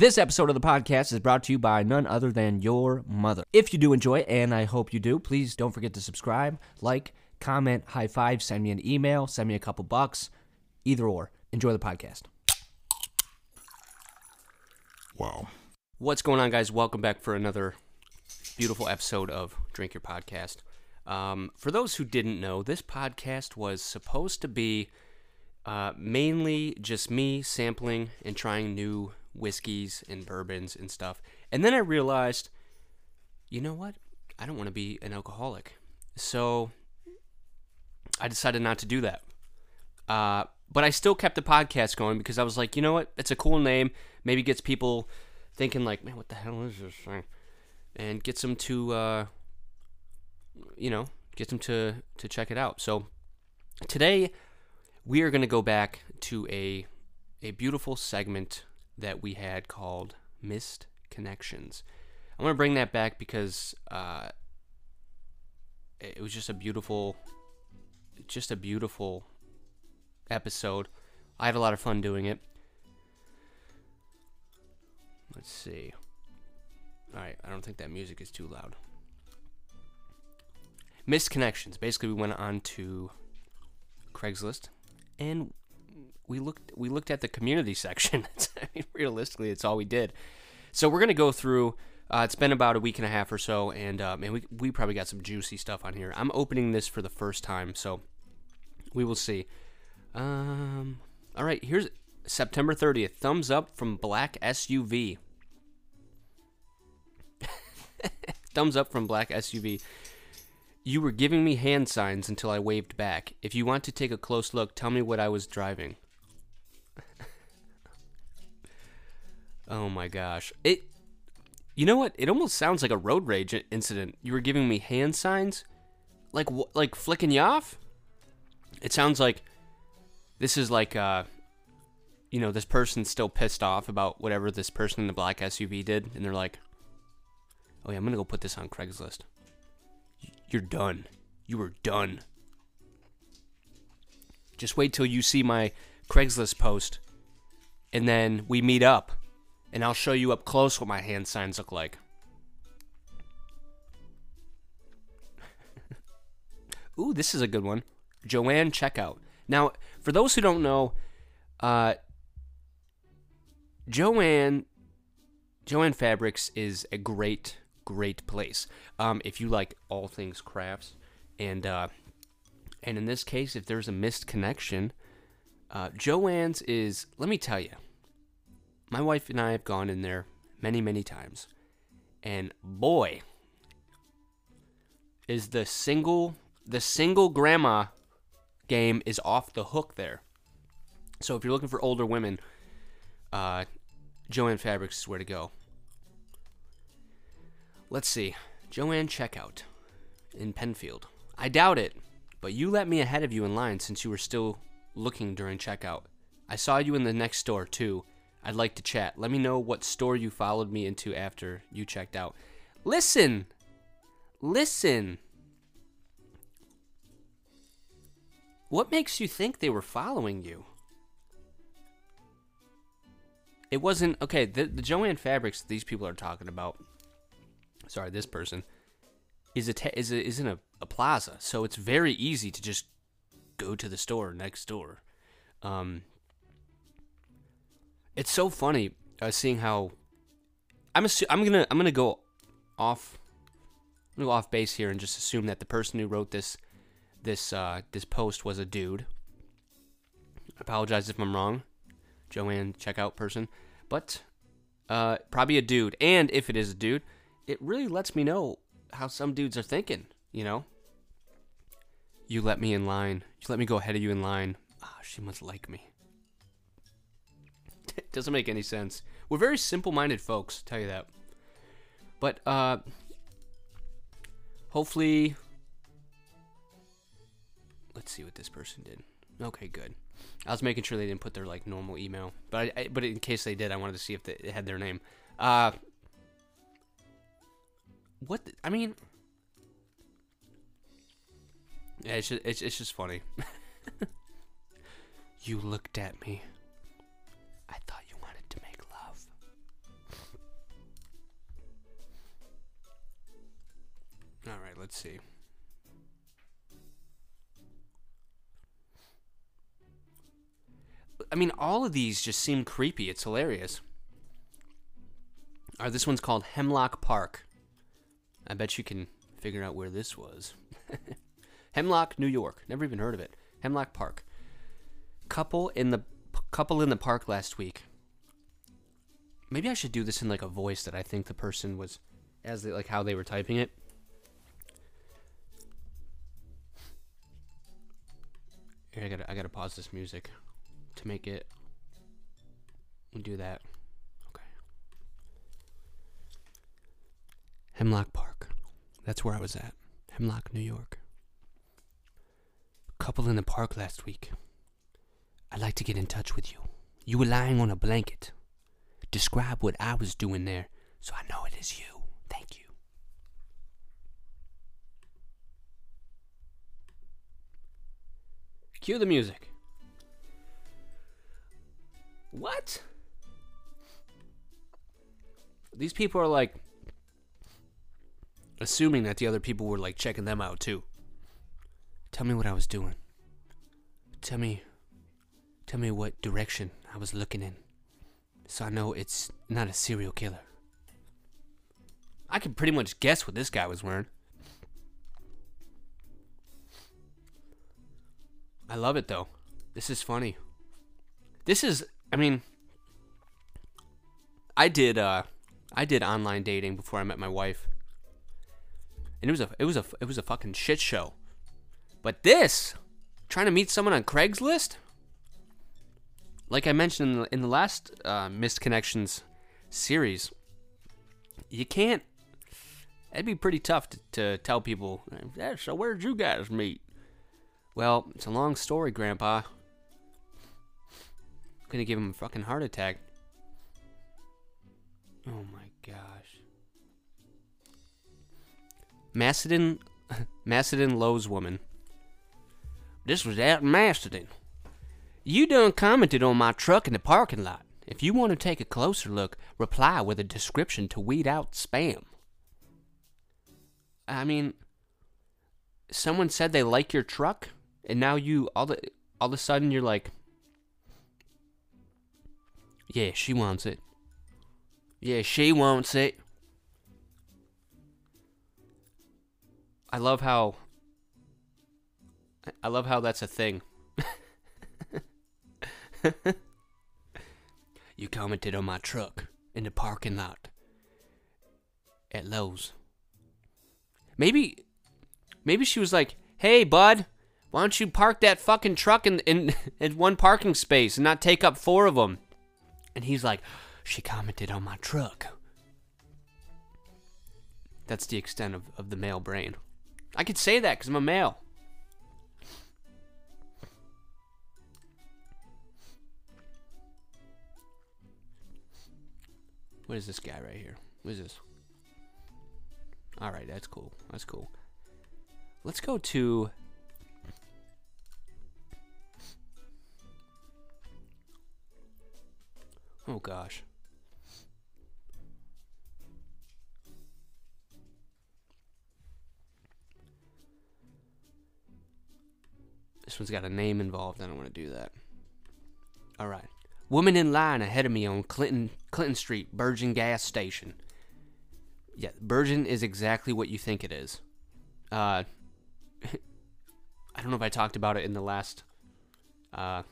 This episode of the podcast is brought to you by none other than your mother. If you do enjoy, and I hope you do, please don't forget to subscribe, like, comment, high five, send me an email, send me a couple bucks, either or. Enjoy the podcast. Wow. What's going on, guys? Welcome back for another beautiful episode of Drink Your Podcast. Um, for those who didn't know, this podcast was supposed to be uh, mainly just me sampling and trying new whiskeys and bourbons and stuff. And then I realized, you know what? I don't want to be an alcoholic. So I decided not to do that. Uh, but I still kept the podcast going because I was like, you know what? It's a cool name. Maybe gets people thinking like, man, what the hell is this thing? And gets them to, uh, you know, get them to to check it out. So today we are going to go back to a a beautiful segment that we had called Missed Connections. I want to bring that back because uh, it was just a beautiful, just a beautiful episode. I had a lot of fun doing it. Let's see. All right, I don't think that music is too loud. Missed connections. Basically, we went on to Craigslist and we looked we looked at the community section. I mean, realistically, it's all we did. So we're gonna go through. Uh, it's been about a week and a half or so, and uh, man, we we probably got some juicy stuff on here. I'm opening this for the first time, so we will see. Um, all right, here's September 30th. Thumbs up from Black SUV. Thumbs up from Black SUV. You were giving me hand signs until I waved back. If you want to take a close look, tell me what I was driving. oh my gosh. It You know what? It almost sounds like a road rage incident. You were giving me hand signs? Like like flicking you off? It sounds like this is like uh you know, this person's still pissed off about whatever this person in the black SUV did and they're like, "Oh yeah, I'm going to go put this on Craigslist." You're done. You are done. Just wait till you see my Craigslist post, and then we meet up, and I'll show you up close what my hand signs look like. Ooh, this is a good one. Jo-Ann Checkout. Now, for those who don't know, uh, Jo-Ann Jo-Ann Fabrics is a great great place. Um, if you like all things crafts, and uh, and in this case, if there's a missed connection, uh, Jo-Ann's is. Let me tell you, my wife and I have gone in there many many times, and boy, is the single the single grandma game is off the hook there. So if you're looking for older women, uh, Jo-Ann Fabrics is where to go. Let's see. Jo-Ann Checkout in Penfield. I doubt it, but you let me ahead of you in line since you were still looking during checkout. I saw you in the next store too. I'd like to chat. Let me know what store you followed me into after you checked out. Listen! Listen! What makes you think they were following you? It wasn't okay. The, the Jo-Ann fabrics these people are talking about sorry, this person is a is a, is in a, a plaza, so it's very easy to just go to the store next door. Um, it's so funny uh, seeing how I'm assu- I'm gonna I'm gonna go off I'm gonna go off base here and just assume that the person who wrote this this uh, this post was a dude. I apologize if I'm wrong, Jo-Ann checkout person, but uh, probably a dude. And if it is a dude, it really lets me know how some dudes are thinking, you know? You let me in line. You let me go ahead of you in line. Ah, oh, she must like me. it doesn't make any sense. We're very simple-minded folks, tell you that. But uh hopefully let's see what this person did. Okay, good. I was making sure they didn't put their like normal email, but I, I, but in case they did, I wanted to see if they, it had their name. Uh, what? The, I mean, yeah, it's just, it's, it's just funny. you looked at me. I thought you wanted to make love. All right, let's see. I mean, all of these just seem creepy. It's hilarious. All right, this one's called Hemlock Park. I bet you can figure out where this was. Hemlock, New York. Never even heard of it. Hemlock Park. Couple in the couple in the park last week. Maybe I should do this in like a voice that I think the person was as they, like how they were typing it. Here, I gotta I gotta pause this music to make it and do that. Okay. Hemlock Park. That's where I was at. Hemlock, New York. Couple in the park last week. I'd like to get in touch with you. You were lying on a blanket. Describe what I was doing there so I know it is you. Thank you. Cue the music. What? These people are like assuming that the other people were like checking them out too. Tell me what I was doing. Tell me tell me what direction I was looking in. So I know it's not a serial killer. I can pretty much guess what this guy was wearing. I love it though. This is funny. This is I mean I did uh I did online dating before I met my wife. And it was a it was a it was a fucking shit show. But this trying to meet someone on Craigslist? Like I mentioned in the, in the last uh, Missed Connections series, you can't. It'd be pretty tough to, to tell people. Yeah, so where'd you guys meet? Well, it's a long story, Grandpa. I'm gonna give him a fucking heart attack. Oh my gosh. Macedon, Macedon Lowe's woman. This was out in Macedon. You done commented on my truck in the parking lot. If you want to take a closer look, reply with a description to weed out spam. I mean, someone said they like your truck, and now you all the all of a sudden you're like, yeah, she wants it. Yeah, she wants it. I love how I love how that's a thing. you commented on my truck in the parking lot at Lowe's. Maybe maybe she was like, "Hey, bud, why don't you park that fucking truck in in, in one parking space and not take up four of them?" And he's like, "She commented on my truck." That's the extent of, of the male brain. I could say that because I'm a male. What is this guy right here? What is this? Alright, that's cool. That's cool. Let's go to. Oh gosh. This one's got a name involved. I don't want to do that. All right. Woman in line ahead of me on Clinton Clinton Street, Bergen gas station. Yeah, Bergen is exactly what you think it is. Uh, I don't know if I talked about it in the last uh,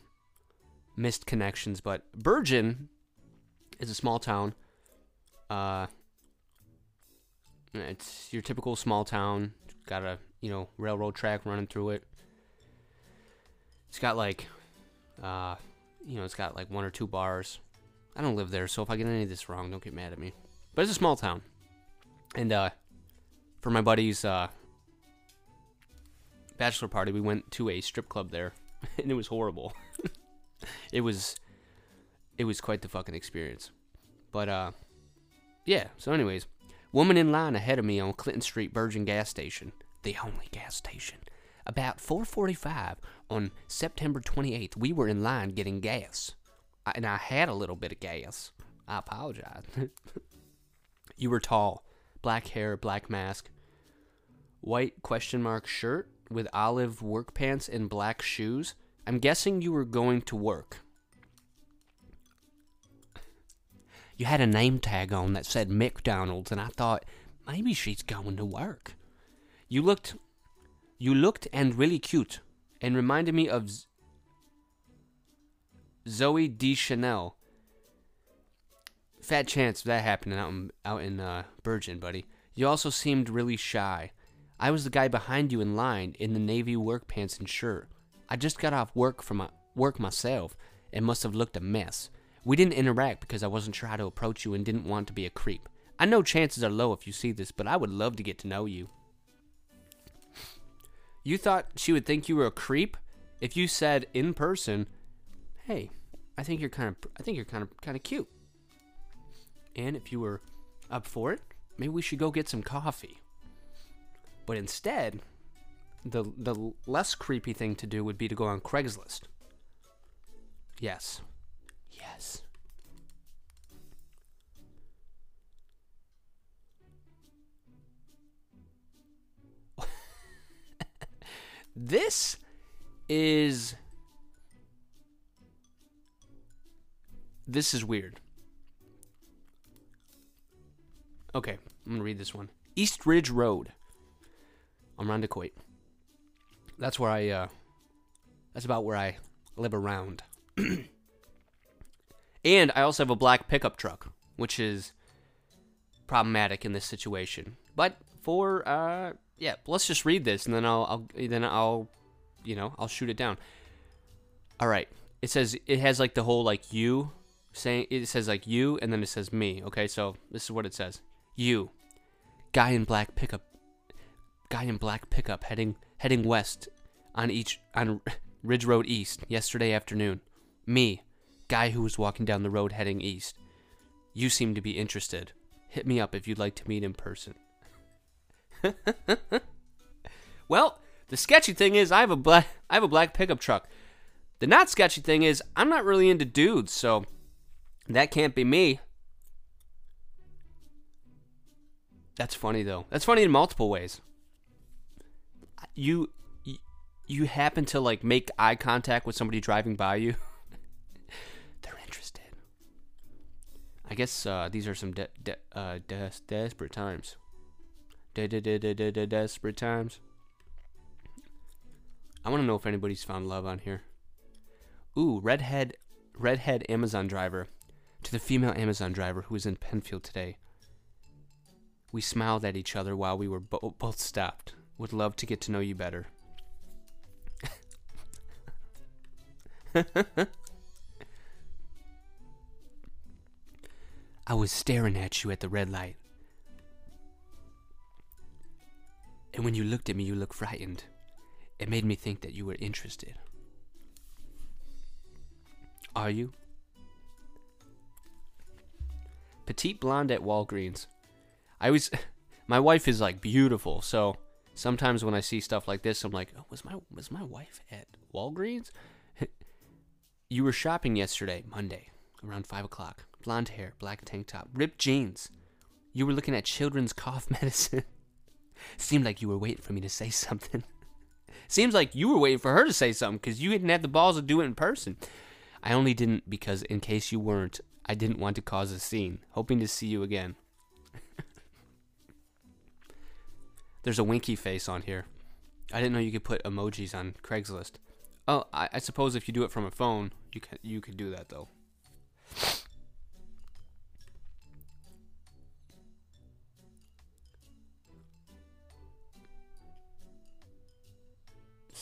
missed connections, but Bergen is a small town. Uh, it's your typical small town. Got a you know railroad track running through it. It's got like, uh, you know, it's got like one or two bars. I don't live there, so if I get any of this wrong, don't get mad at me. But it's a small town, and uh, for my buddy's uh, bachelor party, we went to a strip club there, and it was horrible. it was, it was quite the fucking experience. But uh, yeah. So, anyways, woman in line ahead of me on Clinton Street, Bergen gas station, the only gas station. About 4:45 on September 28th, we were in line getting gas, I, and I had a little bit of gas. I apologize. you were tall, black hair, black mask. white question mark shirt with olive work pants and black shoes. I'm guessing you were going to work. You had a name tag on that said McDonald's, and I thought maybe she's going to work. You looked, you looked and really cute, and reminded me of Z- Zooey Deschanel. Fat chance that happening out in out in uh, Bergen, buddy. You also seemed really shy. I was the guy behind you in line in the navy work pants and shirt. I just got off work from my work myself and must have looked a mess. We didn't interact because I wasn't sure how to approach you and didn't want to be a creep. I know chances are low if you see this, but I would love to get to know you. You thought she would think you were a creep if you said in person, "Hey, I think you're kind of I think you're kind of kind of cute." And if you were up for it, maybe we should go get some coffee. But instead, the the less creepy thing to do would be to go on Craigslist. Yes. Yes. This is this is weird. Okay, I'm gonna read this one. East Ridge Road. I'm around Decoit. That's where I, uh, that's about where I live around. and I also have a black pickup truck, which is problematic in this situation. But for, uh, yeah, let's just read this and then I'll, I'll, then I'll, you know, I'll shoot it down. All right. It says, it has like the whole like you saying, it says like you and then it says me. Okay. So this is what it says. You, guy in black pickup guy in black pickup heading heading west on each on Ridge Road East yesterday afternoon. Me, guy who was walking down the road heading east. You seem to be interested. Hit me up if you'd like to meet in person. well, the sketchy thing is I have a black I have a black pickup truck. The not sketchy thing is I'm not really into dudes, so that can't be me. That's funny though. That's funny in multiple ways you you happen to like make eye contact with somebody driving by you, they're interested. I guess uh, these are some de- de- uh, des- desperate times. Desperate times. I want to know if anybody's found love on here. Ooh, redhead, redhead Amazon driver. To the female Amazon driver who was in Penfield today. We smiled at each other while we were bo- both stopped. Would love to get to know you better. I was staring at you at the red light. And when you looked at me, you looked frightened. It made me think that you were interested. Are you? Petite blonde at Walgreens. I was. My wife is like beautiful, so sometimes when I see stuff like this, I'm like, oh, was my was my wife at Walgreens? you were shopping yesterday, Monday, around five o'clock. Blonde hair, black tank top, ripped jeans. You were looking at children's cough medicine. Seemed like you were waiting for me to say something. Seems like you were waiting for her to say something because you didn't have the balls to do it in person. I only didn't because, in case you weren't, I didn't want to cause a scene. Hoping to see you again. There's a winky face on here. I didn't know you could put emojis on Craigslist. Oh, I, I suppose if you do it from a phone, you can you could do that though.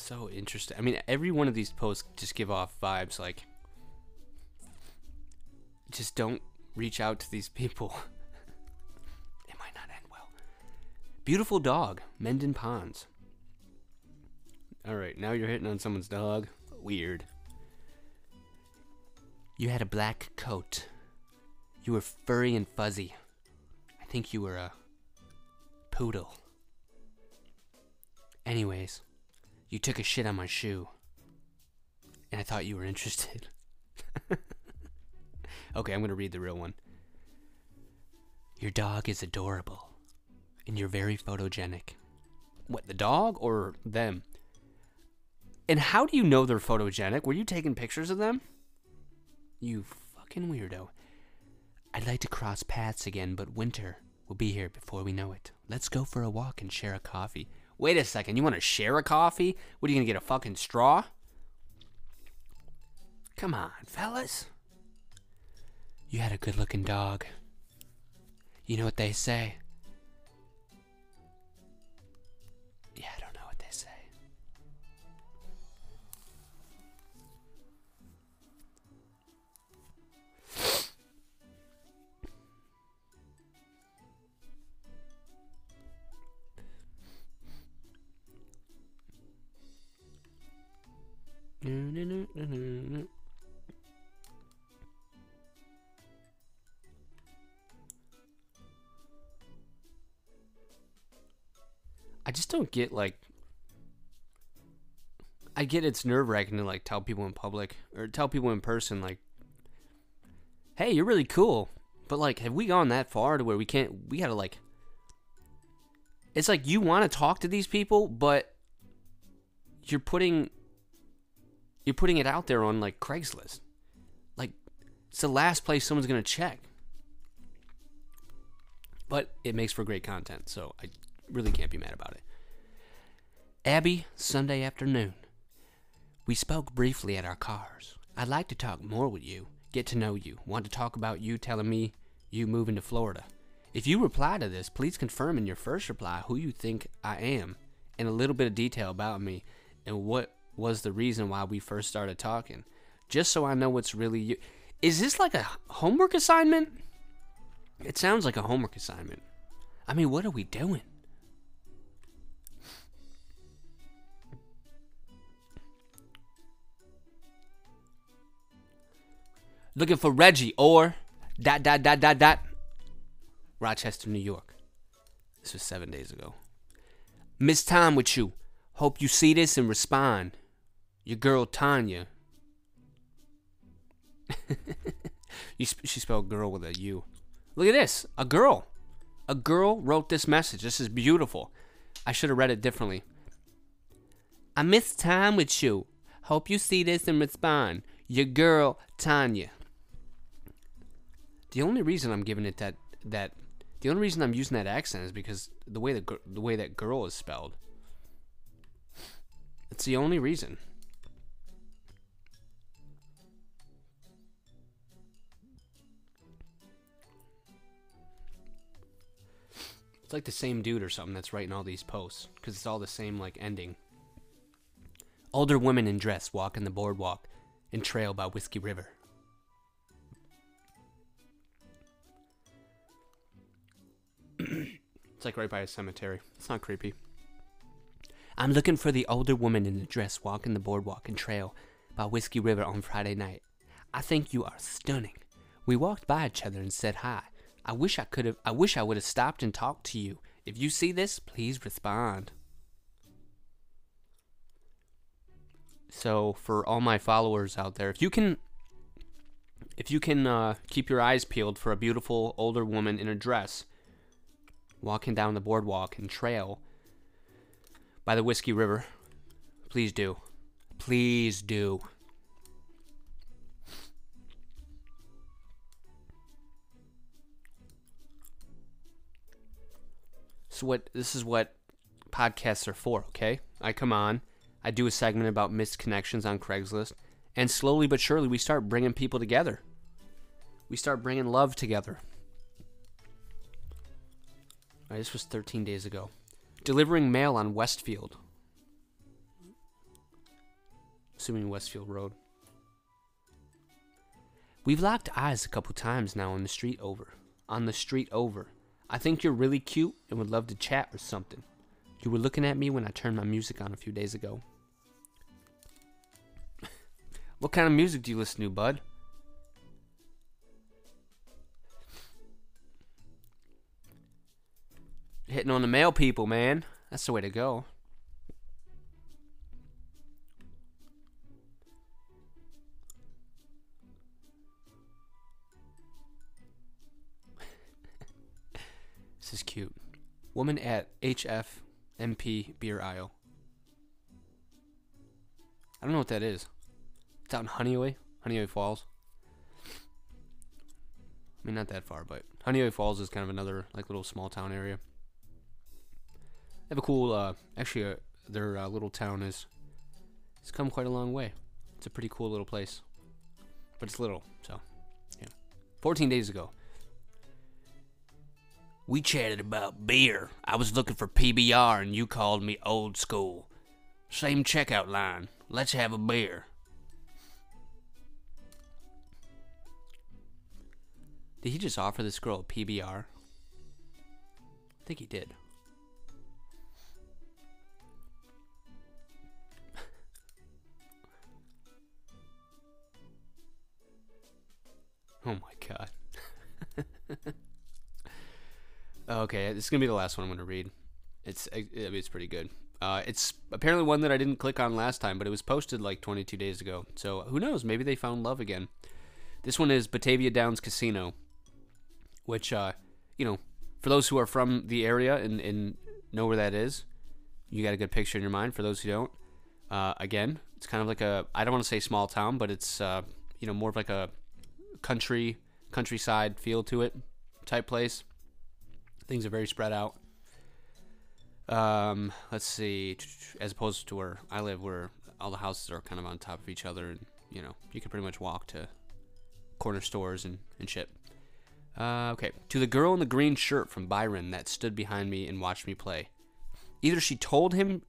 So interesting. I mean, every one of these posts just give off vibes like just don't reach out to these people. It might not end well. Beautiful dog, Mendon Ponds. All right, now you're hitting on someone's dog. Weird. You had a black coat. You were furry and fuzzy. I think you were a poodle. Anyways, you took a shit on my shoe. And I thought you were interested. okay, I'm going to read the real one. Your dog is adorable and you're very photogenic. What, the dog or them? And how do you know they're photogenic? Were you taking pictures of them? You fucking weirdo. I'd like to cross paths again, but winter will be here before we know it. Let's go for a walk and share a coffee. Wait a second, you want to share a coffee? What are you gonna get a fucking straw? Come on, fellas. You had a good looking dog. You know what they say? I just don't get like I get it's nerve wracking to like tell people in public or tell people in person like Hey, you're really cool. But like have we gone that far to where we can't we gotta like It's like you wanna talk to these people, but you're putting you're putting it out there on like Craigslist. Like it's the last place someone's gonna check. But it makes for great content, so I really can't be mad about it. Abby, Sunday afternoon. We spoke briefly at our cars. I'd like to talk more with you, get to know you, want to talk about you telling me you moving to Florida. If you reply to this, please confirm in your first reply who you think I am and a little bit of detail about me and what was the reason why we first started talking. Just so I know what's really you. Is this like a homework assignment? It sounds like a homework assignment. I mean, what are we doing? Looking for Reggie or dot dot dot dot dot Rochester, New York. This was seven days ago. Miss time with you. Hope you see this and respond. Your girl Tanya. she spelled girl with a U. Look at this. A girl. A girl wrote this message. This is beautiful. I should have read it differently. I miss time with you. Hope you see this and respond. Your girl Tanya. The only reason I'm giving it that that the only reason I'm using that accent is because the way the the way that girl is spelled. It's the only reason. It's like the same dude or something that's writing all these posts because it's all the same like ending. Older women in dress walk walking the boardwalk and trail by Whiskey River. it's like right by a cemetery. It's not creepy. I'm looking for the older woman in the dress walking the boardwalk and trail by Whiskey River on Friday night. I think you are stunning. We walked by each other and said hi. I wish I could have I wish I would have stopped and talked to you. If you see this, please respond. So for all my followers out there, if you can if you can uh, keep your eyes peeled for a beautiful older woman in a dress walking down the boardwalk and trail by the Whiskey River, please do. Please do. What this is what podcasts are for, okay? I come on, I do a segment about missed connections on Craigslist, and slowly but surely we start bringing people together. We start bringing love together. Right, this was 13 days ago. Delivering mail on Westfield. Assuming Westfield Road. We've locked eyes a couple times now on the street over. On the street over. I think you're really cute and would love to chat or something. You were looking at me when I turned my music on a few days ago. what kind of music do you listen to, bud? Hitting on the male people, man. That's the way to go. This is cute. Woman at HF MP beer aisle. I don't know what that is. It's out in Honeoye, Honeoye Falls. I mean, not that far, but Honeoye Falls is kind of another like little small town area. They have a cool, uh, actually, uh, their uh, little town is, it's come quite a long way. It's a pretty cool little place, but it's little, so yeah. 14 days ago, we chatted about beer. I was looking for PBR, and you called me old school. Same checkout line. Let's have a beer. Did he just offer this girl a PBR? I think he did. oh my god. okay, this is gonna be the last one I'm gonna read. It's it's pretty good. Uh, it's apparently one that I didn't click on last time, but it was posted like 22 days ago. So who knows? Maybe they found love again. This one is Batavia Downs Casino, which, uh, you know, for those who are from the area and, and know where that is, you got a good picture in your mind. For those who don't, uh, again, it's kind of like a I don't want to say small town, but it's uh, you know more of like a country countryside feel to it type place. Things are very spread out. Um, let's see, as opposed to where I live, where all the houses are kind of on top of each other, and you know you can pretty much walk to corner stores and and shit. Uh, okay, to the girl in the green shirt from Byron that stood behind me and watched me play. Either she told him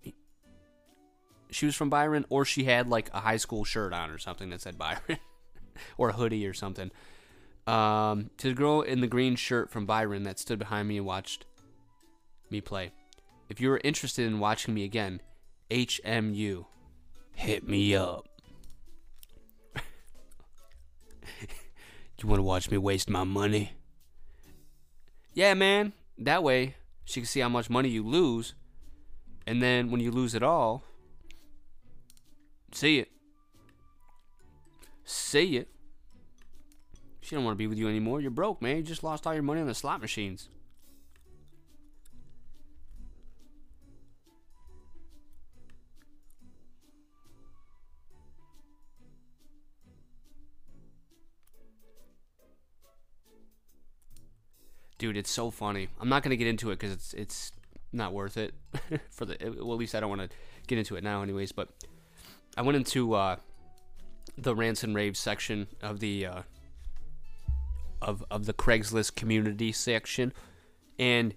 she was from Byron, or she had like a high school shirt on or something that said Byron, or a hoodie or something. Um, to the girl in the green shirt from Byron that stood behind me and watched me play. If you are interested in watching me again, HMU, hit me up. you want to watch me waste my money? Yeah, man. That way, she can see how much money you lose. And then when you lose it all, see it. See it. She don't want to be with you anymore. You're broke, man. You just lost all your money on the slot machines. dude, it's so funny. I'm not gonna get into it because it's it's not worth it for the. Well, at least I don't want to get into it now, anyways. But I went into uh, the rants and raves section of the uh, of of the Craigslist community section, and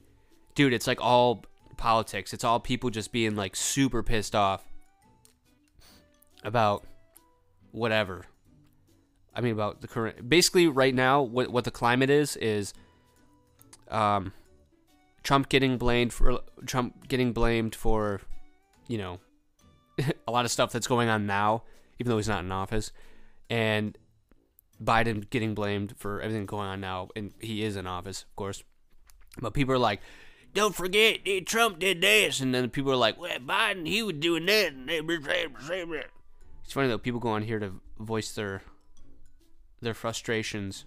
dude, it's like all politics. It's all people just being like super pissed off about whatever. I mean, about the current. Basically, right now, what what the climate is is um, Trump getting blamed for Trump getting blamed for, you know, a lot of stuff that's going on now, even though he's not in office, and Biden getting blamed for everything going on now, and he is in office, of course. But people are like, "Don't forget, Trump did this," and then people are like, "Well, Biden, he was doing that." It's funny though. People go on here to voice their their frustrations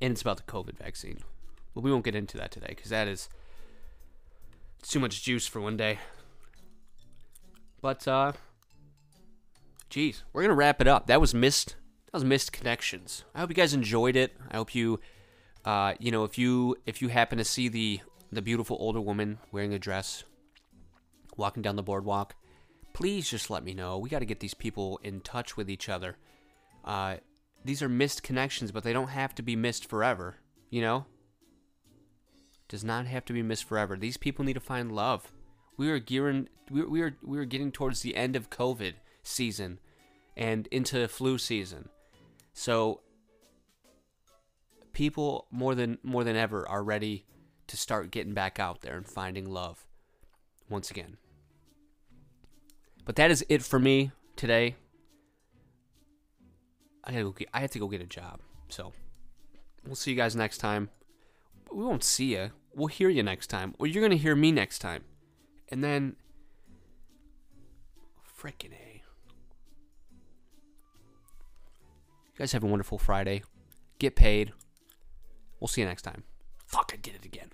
and it's about the COVID vaccine. But we won't get into that today because that is too much juice for one day. But uh, geez, we're gonna wrap it up. That was missed. That was missed connections. I hope you guys enjoyed it. I hope you, uh, you know, if you if you happen to see the the beautiful older woman wearing a dress, walking down the boardwalk, please just let me know. We got to get these people in touch with each other. Uh, these are missed connections, but they don't have to be missed forever, you know? Does not have to be missed forever. These people need to find love. We are gearing we, are we are getting towards the end of COVID season and into flu season. So people more than more than ever are ready to start getting back out there and finding love once again. But that is it for me today. I gotta go get, I have to go get a job. So we'll see you guys next time. We won't see you. We'll hear you next time, or you're gonna hear me next time, and then frickin' a. You guys have a wonderful Friday. Get paid. We'll see you next time. Fuck, I did it again.